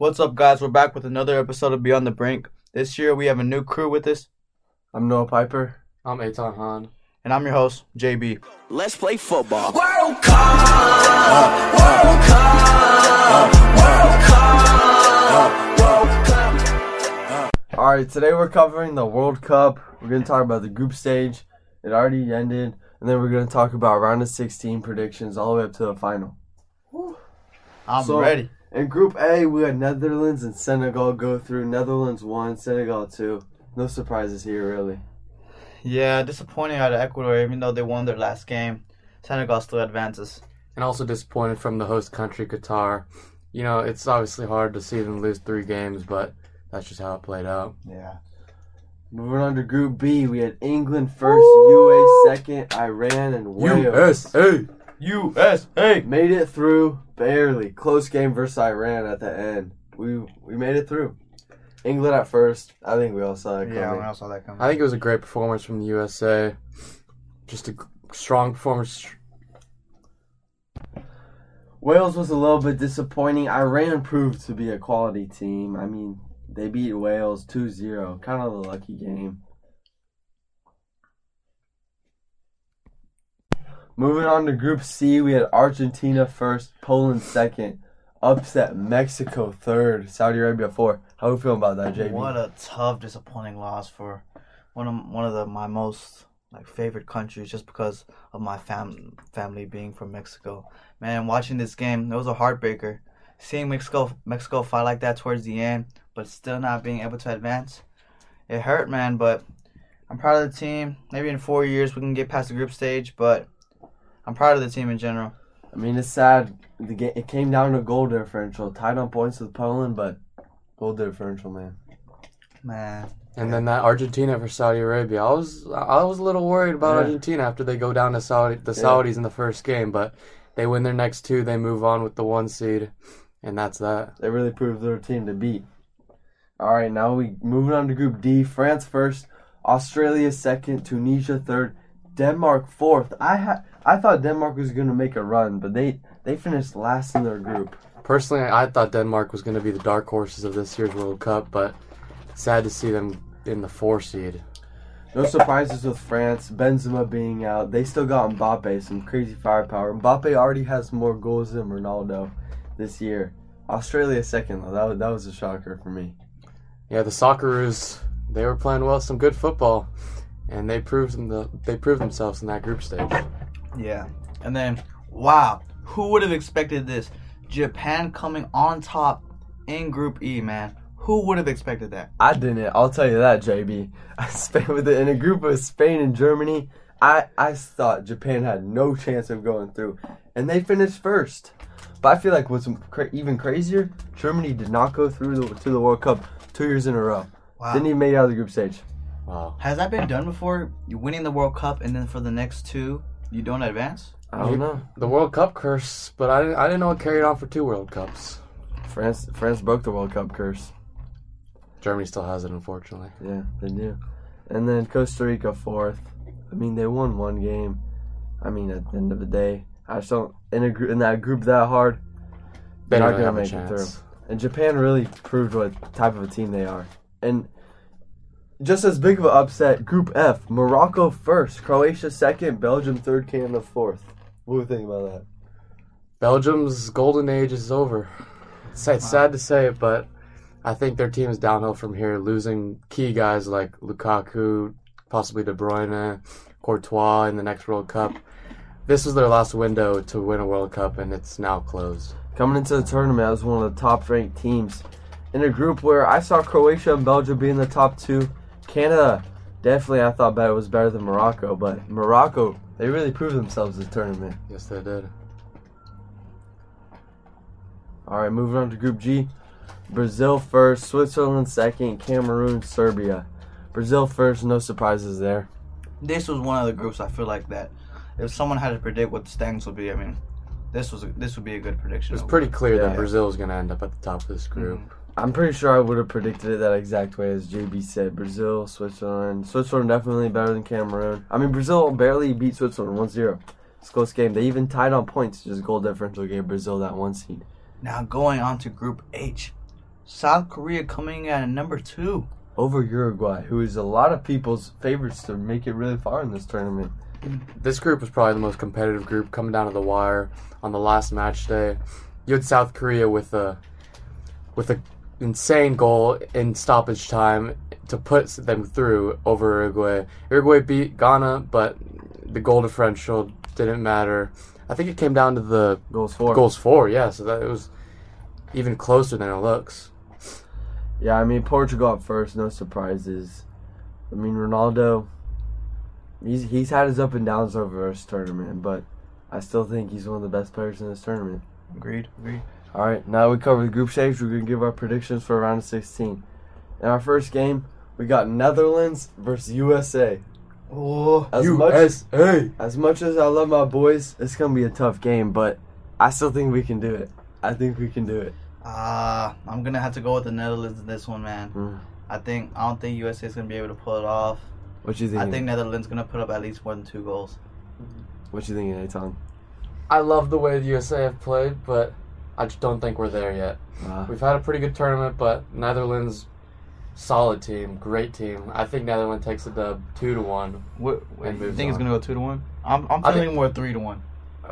What's up, guys? We're back with another episode of Beyond the Brink. This year we have a new crew with us, I'm Noah Piper. I'm Eitan Han. and I'm your host, JB. Let's play football. World Cup, World Cup, World Cup, World Cup. All right, today we're covering the World Cup. We're going to talk about the group stage. It already ended. And then we're going to talk about round of 16 predictions all the way up to the final. I'm So- ready. In Group A, we had Netherlands and Senegal go through. Netherlands 1, Senegal 2. No surprises here, really. Yeah, disappointing out of Ecuador, even though they won their last game. Senegal still advances. And also disappointed from the host country, Qatar. You know, it's obviously hard to see them lose three games, but that's just how it played out. Yeah. Moving on to Group B, we had England first, UA second, Iran, and Wales. USA! USA! Made it through barely. Close game versus Iran at the end. We we made it through. England at first. I think we all saw that coming. Yeah, when I saw that coming. I think it was a great performance from the USA. Just a strong performance. Wales was a little bit disappointing. Iran proved to be a quality team. I mean, they beat Wales 2-0. Kind of a lucky game. Moving on to Group C, we had Argentina first, Poland second, upset Mexico third, Saudi Arabia four. How we feeling about that, JB? What a tough, disappointing loss for one of one of the my most like favorite countries, just because of my fam family being from Mexico. Man, watching this game, it was a heartbreaker. Seeing Mexico Mexico fight like that towards the end, but still not being able to advance, it hurt, man. But I'm proud of the team. Maybe in four years we can get past the group stage, but I'm proud of the team in general. I mean, it's sad. The game, it came down to goal differential. Tied on points with Poland, but goal differential, man. Man, And then that Argentina for Saudi Arabia. I was I was a little worried about Yeah. Argentina after they go down to Saudi the Yeah. Saudis in the first game, but they win their next two, they move on with the one seed, and that's that. They really proved their team to beat. All right, now we moving on to Group D. France first, Australia second, Tunisia third, Denmark fourth. I had I thought Denmark was gonna make a run, but they they finished last in their group. Personally, I thought Denmark was going to be the dark horses of this year's World Cup, but sad to see them in the four seed. No surprises with France. Benzema being out, they still got Mbappe, some crazy firepower. Mbappe already has more goals than Ronaldo this year. Australia second though. That was, that was a shocker for me. Yeah, the Socceroos, they were playing well, some good football, and they proved them the, they proved themselves in that group stage. Yeah. And then, wow, who would have expected this? Japan coming on top in Group E, man. Who would have expected that? I didn't. I'll tell you that, JB. Spain with it in a group of Spain and Germany. I I thought Japan had no chance of going through, and they finished first. But I feel like what's cra- even crazier, Germany did not go through the, to the World Cup two years in a row. Wow. Didn't even make it out of the group stage. Wow. Has that been done before? You winning the World Cup and then for the next two, you don't advance? I don't know. The World Cup curse, but I didn't, I didn't know it carried on for two World Cups. France France broke the World Cup curse. Germany still has it, unfortunately. Yeah, they do. And then Costa Rica fourth. I mean, they won one game. I mean, at the end of the day, I just don't in a gr- in that group that hard. They They're not don't gonna make it through. And Japan really proved what type of a team they are. And just as big of an upset, Group F, Morocco first, Croatia second, Belgium third, Canada fourth. What do you think about that? Belgium's golden age is over. It's, it's sad to say it, but I think their team is downhill from here, losing key guys like Lukaku, possibly De Bruyne, Courtois in the next World Cup. This was their last window to win a World Cup, and it's now closed. Coming into the tournament as one of the top ranked teams. In a group where I saw Croatia and Belgium being the top two. Canada, definitely I thought bet was better than Morocco, but Morocco, they really proved themselves this tournament. Yes, they did. All right, moving on to Group G. Brazil first, Switzerland second, Cameroon, Serbia. Brazil first, no surprises there. This was one of the groups I feel like that if someone had to predict what the standings would be, I mean, this was a, this would be a good prediction. It's pretty clear Yeah. that Brazil is going to end up at the top of this group. Mm-hmm. I'm pretty sure I would have predicted it that exact way as JB said. Brazil, Switzerland. Switzerland definitely better than Cameroon. I mean, Brazil barely beat Switzerland 1 0. It's a close game. They even tied on points, just goal differential gave Brazil that one seed. Now going on to Group H, South Korea coming in at number two. Over Uruguay, who is a lot of people's favorites to make it really far in this tournament. This group was probably the most competitive group coming down to the wire on the last match day. You had South Korea with a with a insane goal in stoppage time to put them through over Uruguay. Uruguay beat Ghana, but the goal differential didn't matter. I think it came down to the Goals four. goals four, yeah, so that it was even closer than it looks. Yeah, I mean Portugal up first, no surprises. I mean Ronaldo, he's he's had his up and downs over this tournament, but I still think he's one of the best players in this tournament. Agreed. Agreed. All right, now we cover the group stage. We're gonna give our predictions for round of 16. In our first game, we got Netherlands versus USA. Oh, As much USA. as much as I love my boys, it's gonna be a tough game, but I still think we can do it. I think we can do it. uh, I'm gonna have to go with the Netherlands in this one, man. Mm. I think I don't think USA is gonna be able to pull it off. What you think? I think Netherlands gonna put up at least more than two goals. What you thinking, Eitan? I love the way the USA have played, but I just don't think we're there yet. Uh, We've had a pretty good tournament, but Netherlands, solid team, great team. I think Netherlands takes the dub two to one. What, And you moves think it's gonna go two to one? I'm I'm I feeling think- more three to one.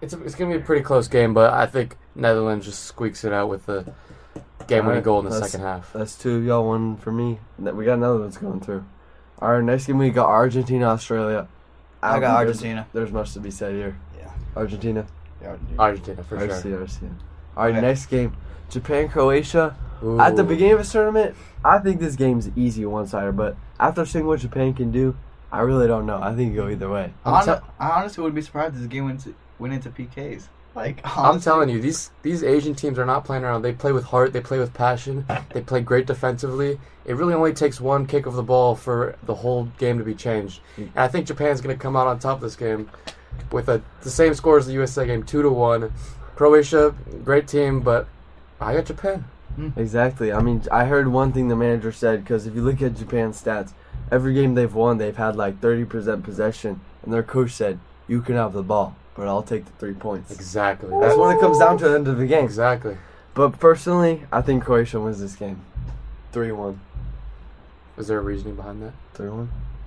It's it's gonna be a pretty close game, but I think Netherlands just squeaks it out with the game-winning Alright, goal in the second half. That's two of y'all, one for me. We got another one's going through. All right, next game we got Argentina, Australia. I don't got think there's- Argentina. There's, much to be said here. Yeah. Argentina. Argentina for RC, sure. RC. All right, Okay. next game, Japan, Croatia. At the beginning of this tournament, I think this game's easy one-sided, but after seeing what Japan can do, I really don't know. I think it go either way. I'm, Hon- te- honestly would be surprised if this game went, to, went into PKs. Like I'm telling you, these these Asian teams are not playing around. They play with heart. They play with passion. They play great defensively. It really only takes one kick of the ball for the whole game to be changed. And I think Japan's going to come out on top of this game with a the same score as the USA game, two to one. Croatia, great team, but I got Japan. Exactly. I mean, I heard one thing the manager said because if you look at Japan's stats, every game they've won, they've had like 30% possession, and their coach said, "You can have the ball, but I'll take the three points." Exactly. That's when it comes down to the end of the game. exactly. But personally, I think Croatia wins this game. 3 1. Is there a reasoning behind that? 3 1?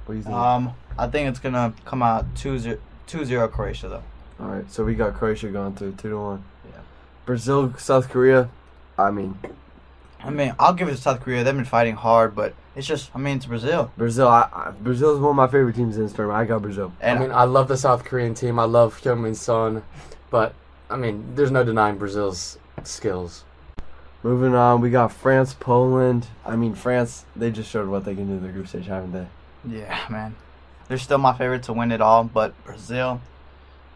What do you think? Um, I think it's gonna come out 2-0, 2-0 Croatia though. Alright, so we got Croatia going through 2 to 1. Yeah. Brazil, South Korea. I mean, I mean, I'll give it to South Korea. They've been fighting hard, but it's just, I mean, it's Brazil. Brazil. I, I, Brazil is one of my favorite teams in this tournament. I got Brazil. And I mean, I love the South Korean team. I love Heung-min Son, but I mean, there's no denying Brazil's skills. Moving on, we got France, Poland. I mean, France, they just showed what they can do in the group stage, haven't they? yeah, man, they're still my favorite to win it all. But Brazil,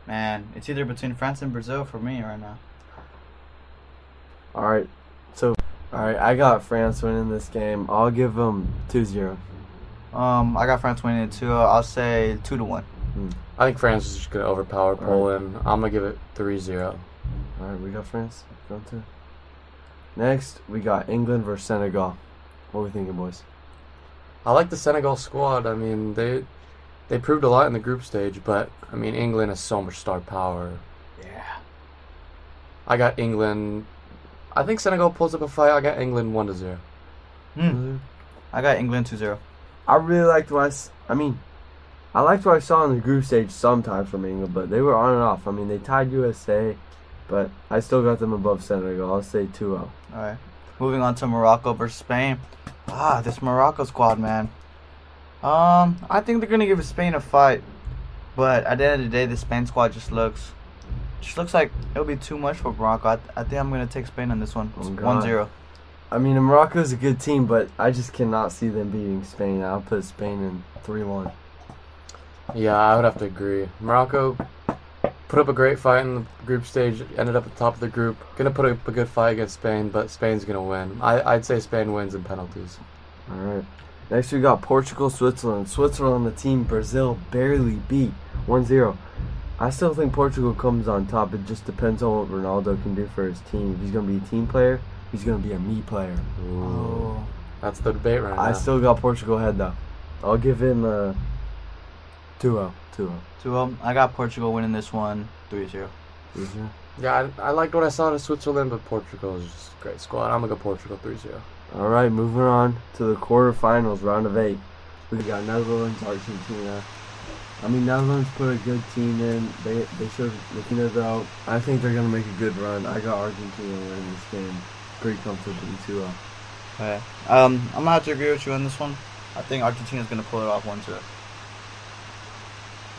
man, it's either between France and Brazil for me right now. All right. So, all right, I got France winning this game. I'll give them 2-0. Um, I got France winning it too. I'll say two to one. I think France is just going to overpower Poland. I'm going to give it 3-0. All right, we got France going to. Next, we got England versus Senegal. What are we thinking, boys? I like the Senegal squad. I mean, they they proved a lot in the group stage, but I mean, England has so much star power. Yeah. I got England. I think Senegal pulls up a fight. I got England 1 to 0. Hmm. I got England 2-0. I really liked what I, s- I mean, I liked what I saw in the group stage sometimes from England, but they were on and off. I mean, they tied USA, but I still got them above Senegal. I'll say 2-0. All right. Moving on to Morocco versus Spain. Ah, this Morocco squad, man. Um, I think they're gonna give Spain a fight, but at the end of the day, the Spain squad just looks, just looks like it'll be too much for Morocco. I, I think I'm gonna take Spain on this one. Oh, God. One zero. I mean, Morocco is a good team, but I just cannot see them beating Spain. I'll put Spain in 3-1. Yeah, I would have to agree. Morocco put up a great fight in the group stage, ended up at the top of the group. Gonna put up a good fight against Spain, but Spain's gonna win. I, I'd say Spain wins in penalties. All right. Next, we got Portugal, Switzerland. Switzerland, the team Brazil barely beat 1-0. I still think Portugal comes on top. It just depends on what Ronaldo can do for his team. If he's going to be a team player, he's going to be a me player. Oh. That's the debate right I now. I still got Portugal ahead, though. I'll give him a 2-0. 2-0. Two um, I got Portugal winning this one 3-0. Mhm. Yeah, I, I liked what I saw to Switzerland, but Portugal is just a great squad. I'm gonna go Portugal 3-0. All right, moving on to the quarterfinals, round of eight. We got Netherlands, Argentina. I mean, Netherlands put a good team in. They they showed looking at though. I think they're gonna make a good run. I got Argentina winning this game pretty comfortably too. Uh, Okay. Um, I'm gonna have to agree with you on this one. I think Argentina's gonna pull it off one two.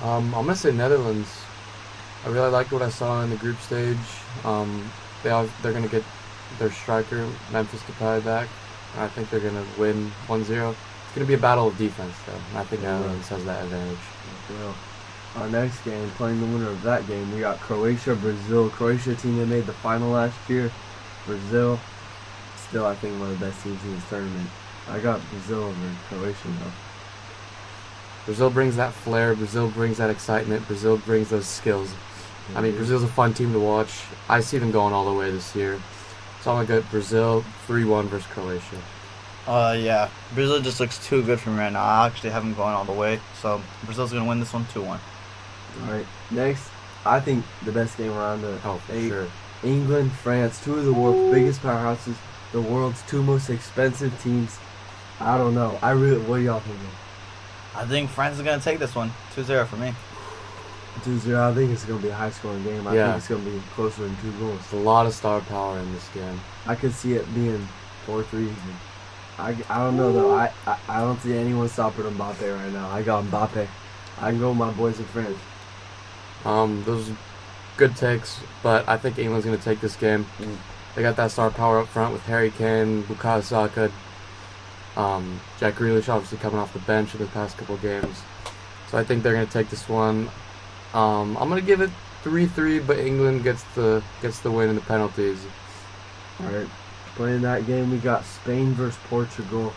Um, I'm gonna say Netherlands. I really liked what I saw in the group stage. Um, they all, they're gonna get their striker Memphis Depay back. I think they're gonna win 1-0. It's gonna be a battle of defense though. I think Yeah. Netherlands has that advantage. well, our next game, playing the winner of that game, we got Croatia, Brazil. Croatia team that made the final last year. Brazil, still I think one of the best teams in this tournament. I got Brazil over Croatia though. Brazil brings that flair. Brazil brings that excitement. Brazil brings those skills. I mean, Brazil's a fun team to watch. I see them going all the way this year. So I'm gonna Brazil 3-1 versus Croatia. Uh, yeah. Brazil just looks too good for me right now. I actually have them going all the way. So Brazil's gonna win this one two one. All right, next, I think the best game around the Oh, for sure. England, France, two of the world's biggest powerhouses, the world's two most expensive teams. I don't know. I really, what are y'all thinking? I think France is gonna take this one 2-0 for me. 2-0, I think it's going to be a high scoring game. I Yeah. think it's going to be closer than two goals. There's a lot of star power in this game. I could see it being 4-3. I, I don't know though. I, I, I don't see anyone stopping Mbappe right now. I got Mbappe. I can go with my boys and friends. Um, those good takes, but I think England's gonna take this game. Mm. They got that star power up front with Harry Kane, Bukayo Saka, um, Jack Grealish obviously coming off the bench in the past couple games. So I think they're gonna take this one. Um, I'm gonna give it three three, but England gets the gets the win in the penalties. All right. Playing that game, we got Spain versus Portugal.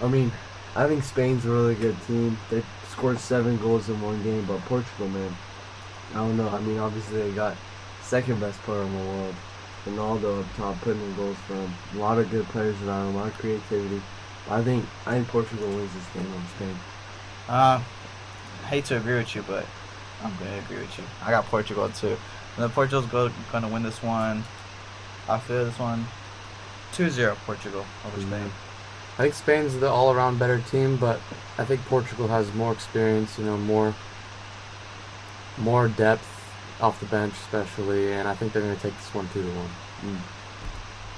I mean, I think Spain's a really good team. They scored seven goals in one game, but Portugal, man, I don't know. I mean, obviously they got second best player in the world, Ronaldo up top, putting in goals for him. A lot of good players around him, a lot of creativity. I think I think Portugal wins this game on Spain. Uh, hate to agree with you, but I'm gonna agree with you. I got Portugal too. And then Portugal's go, gonna win this one. I feel this one 2-0 Portugal over Mhm. Spain. I think Spain's the all-around better team, but I think Portugal has more experience, you know, more more depth off the bench, especially, and I think they're going to take this one two to one.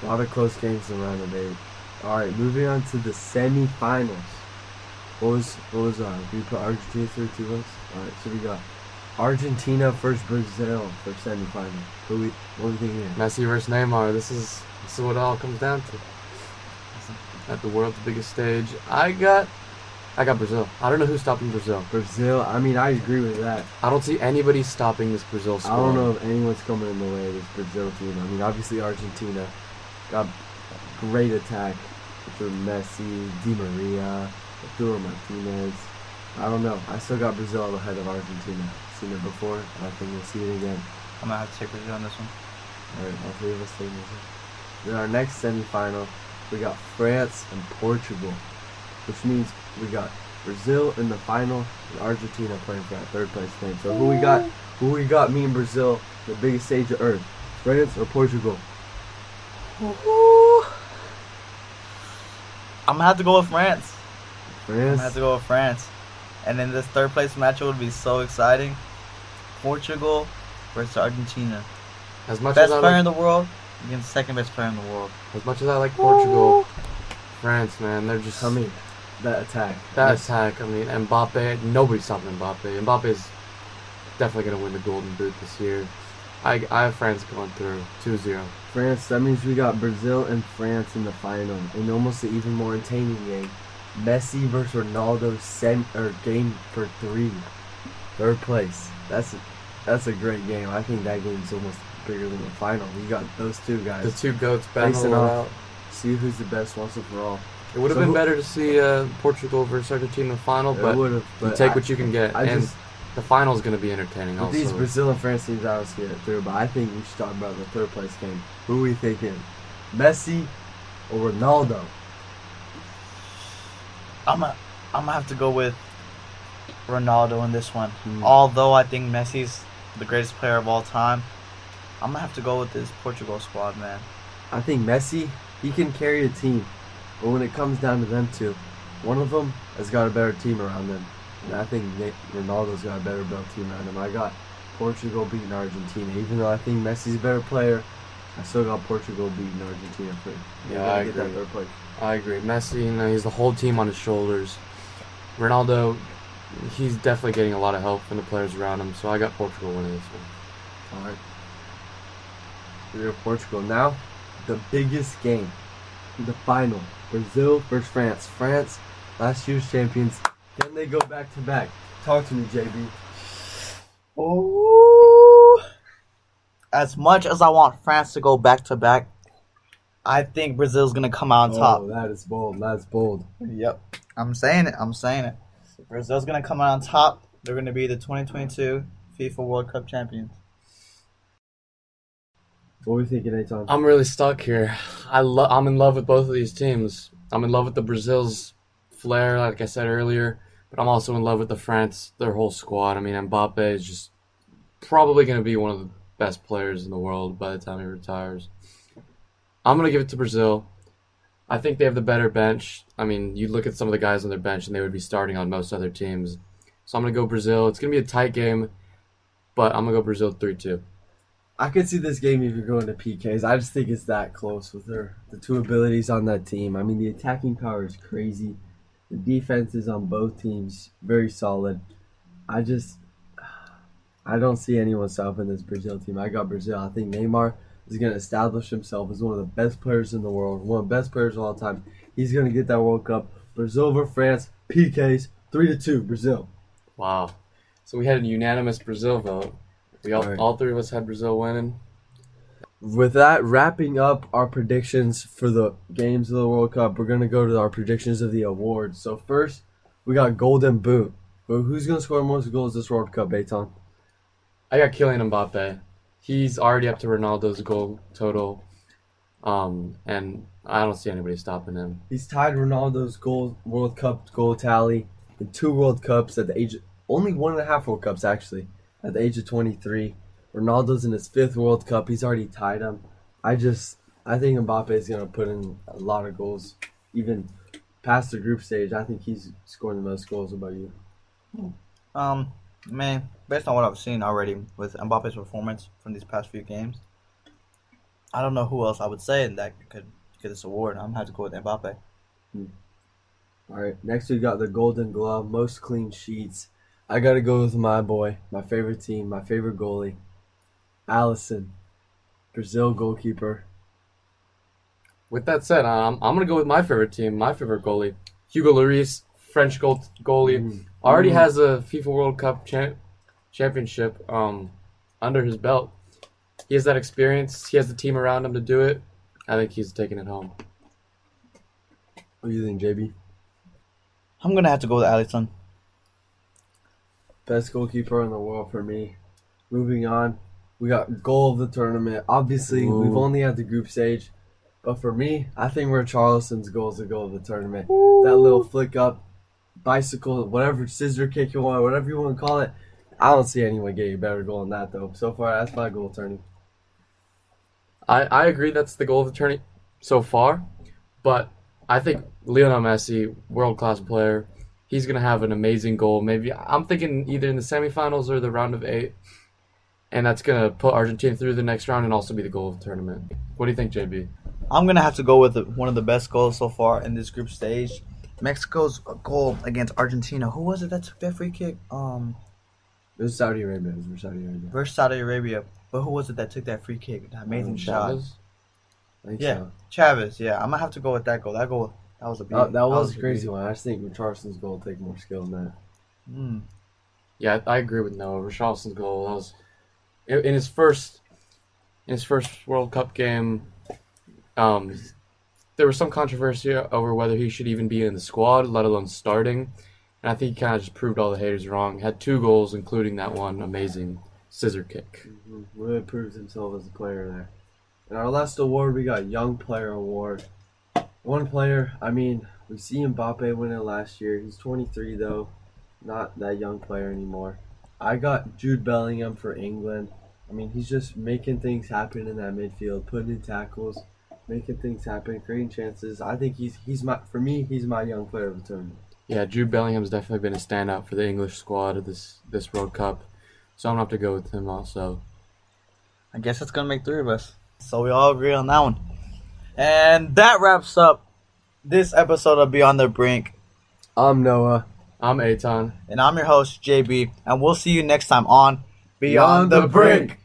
A lot of close games in round of eight. All right, moving on to the semifinals. What was what was uh? We put Argentina through two votes. All right, so we got Argentina versus Brazil for semifinal. Who we what we thinking? here? Messi versus Neymar. This is this is what it all comes down to. At the world's biggest stage, I got I got Brazil. I don't know who's stopping Brazil. Brazil. I mean, I agree with that. I don't see anybody stopping this Brazil squad. I don't know if anyone's coming in the way of this Brazil team. I mean, obviously Argentina got great attack through Messi, Di Maria, Lautaro Martinez. I don't know. I still got Brazil ahead of Argentina. Seen it before. and I think we'll see it again. I'm gonna have to check with you on this one. All right, all three of us taking Brazil. Then our next semifinal, we got France and Portugal, which means we got Brazil in the final and Argentina playing for that third place thing. So who we got? Who we got? Me and Brazil, the biggest stage of Earth. France or Portugal? I'm gonna have to go with France. I'm France. gonna have to go with France. And then this third place matchup would be so exciting. Portugal versus Argentina. As much Best as I player like, in the world against second best player in the world. as much as I like Portugal, France, man, they're just I mean, that attack. That That's- attack, I mean, Mbappe, nobody's stopping Mbappe. Mbappe's definitely going to win the Golden Boot this year. I, I have France going through 2 0. France. That means we got Brazil and France in the final, and almost an even more entertaining game. Messi versus Ronaldo, sem or game for three, third place. That's a, that's a great game. I think that game's almost bigger than the final. We got those two guys. The two goats battling out. See who's the best once and for all. It would have So been who- better to see uh, Portugal versus Argentina in the final, It but you take I- what you can get. I and just the is going to be entertaining also. these Brazil and France teams, I see it through. But I think we should talk about the third place game. Who are we thinking? Messi or Ronaldo? I'm gonna, I'm gonna have to go with Ronaldo in this one. Hmm. Although I think Messi's the greatest player of all time, I'm gonna have to go with this Portugal squad, man. I think Messi, he can carry a team, but when it comes down to them two, one of them has got a better team around them, and I think Ronaldo's got a better built team around him. I got Portugal beating Argentina, even though I think Messi's a better player. I still got Portugal beating Argentina for Yeah, they're I get that agree. third place. I agree. Messi, you know, he's the whole team on his shoulders. Ronaldo, he's definitely getting a lot of help from the players around him. So I got Portugal winning this one. All right. We're in Portugal now. The biggest game, the final. Brazil versus France. France, last year's champions. Can they go back to back? Talk to me, JB. Ooh. As much as I want France to go back to back, I think Brazil's gonna come out on oh, top. Oh, that is bold. That's bold. Yep. I'm saying it. I'm saying it. Brazil's gonna come out on top. They're gonna be the 2022 FIFA World Cup champions. What are we thinking, Eitan? I'm really stuck here. I lo- I'm in love with both of these teams. I'm in love with the Brazil's flair, like I said earlier, but I'm also in love with the France, their whole squad. I mean, Mbappe is just probably going to be one of the best players in the world by the time he retires. I'm going to give it to Brazil. I think they have the better bench. I mean, you look at some of the guys on their bench, and they would be starting on most other teams. So I'm going to go Brazil. It's going to be a tight game, but I'm going to go Brazil 3 2. I could see this game even going to PKs. I just think it's that close with their the two abilities on that team. I mean, the attacking power is crazy. The defense is on both teams very solid. I just I don't see anyone stopping this Brazil team. I got Brazil. I think Neymar is going to establish himself as one of the best players in the world, one of the best players of all time. He's going to get that World Cup. Brazil over France, PKs, three to two, Brazil. Wow. So we had a unanimous Brazil vote. We all, Right. all three of us had Brazil winning. With that, wrapping up our predictions for the games of the World Cup, we're gonna go to our predictions of the awards. So first, we got Golden Boot. But who's gonna score most goals this World Cup, Eitan? I got Kylian Mbappe. He's already up to Ronaldo's goal total. Um, and I don't see anybody stopping him. He's tied Ronaldo's goal World Cup goal tally in two World Cups at the age only one and a half World Cups actually at the age of 23. Ronaldo's in his fifth World Cup. He's already tied him. I just I think Mbappe is gonna put in a lot of goals, even past the group stage. I think he's scoring the most goals. What about you? Um, man, based on what I've seen already with Mbappe's performance from these past few games, I don't know who else I would say that could get this award. I'm gonna have to go with Mbappe. All right, next we got the Golden Glove, most clean sheets. I gotta go with my boy, my favorite team, my favorite goalie, Alisson, Brazil goalkeeper. With that said, um, I'm going to go with my favorite team, my favorite goalie, Hugo Lloris, French goal- goalie. Mm. Already Mm. has a FIFA World Cup cha- championship um, under his belt. He has that experience. He has the team around him to do it. I think he's taking it home. What do you think, JB? I'm gonna have to go with Alisson. Best goalkeeper in the world for me. Moving on, we got goal of the tournament. Obviously, Ooh. we've only had the group stage, but for me, I think Richarlison's goal is the goal of the tournament. That little flick up, bicycle, whatever scissor kick you want, whatever you want to call it. I don't see anyone getting a better goal than that though. So far, that's my goal turning. I, I agree that's the goal of the tourney so far, but I think Lionel Messi, world class player, he's gonna have an amazing goal. Maybe I'm thinking either in the semifinals or the round of eight, and that's gonna put Argentina through the next round and also be the goal of the tournament. What do you think, JB? I'm gonna have to go with one of the best goals so far in this group stage. Mexico's goal against Argentina. Who was it that took that free kick? Um, It was Saudi Arabia. It was for Saudi Arabia. versus Saudi Arabia. But who was it that took that free kick? That amazing shot. Chavez? I think Yeah. so. Chavez. Yeah, I'm gonna have to go with that goal. That goal. That was a beauty. That, that was a crazy beauty. one. I just think Richarlison's goal take more skill than that. Mm. Yeah, I I agree with Noah. Richarlison's goal that was in his first in his first World Cup game. Um, there was some controversy over whether he should even be in the squad, let alone starting. And I think he kind of just proved all the haters wrong. Had two goals, including that one amazing scissor kick. Mhm. Really proves himself as a player there. And our last award, we got Young Player Award. One player, I mean, we see Mbappe win it last year. He's 23 though, not that young player anymore. I got Jude Bellingham for England. I mean, he's just making things happen in that midfield, putting in tackles, making things happen, creating chances. I think he's he's my for me he's my young player of the tournament. Yeah, Jude Bellingham's definitely been a standout for the English squad of this this World Cup, so I'm gonna have to go with him also. I guess it's gonna make three of us. So we all agree on that one. And that wraps up this episode of Beyond the Brink. I'm Noah. I'm Eitan. And I'm your host, JB. And we'll see you next time on Beyond, the, Brink.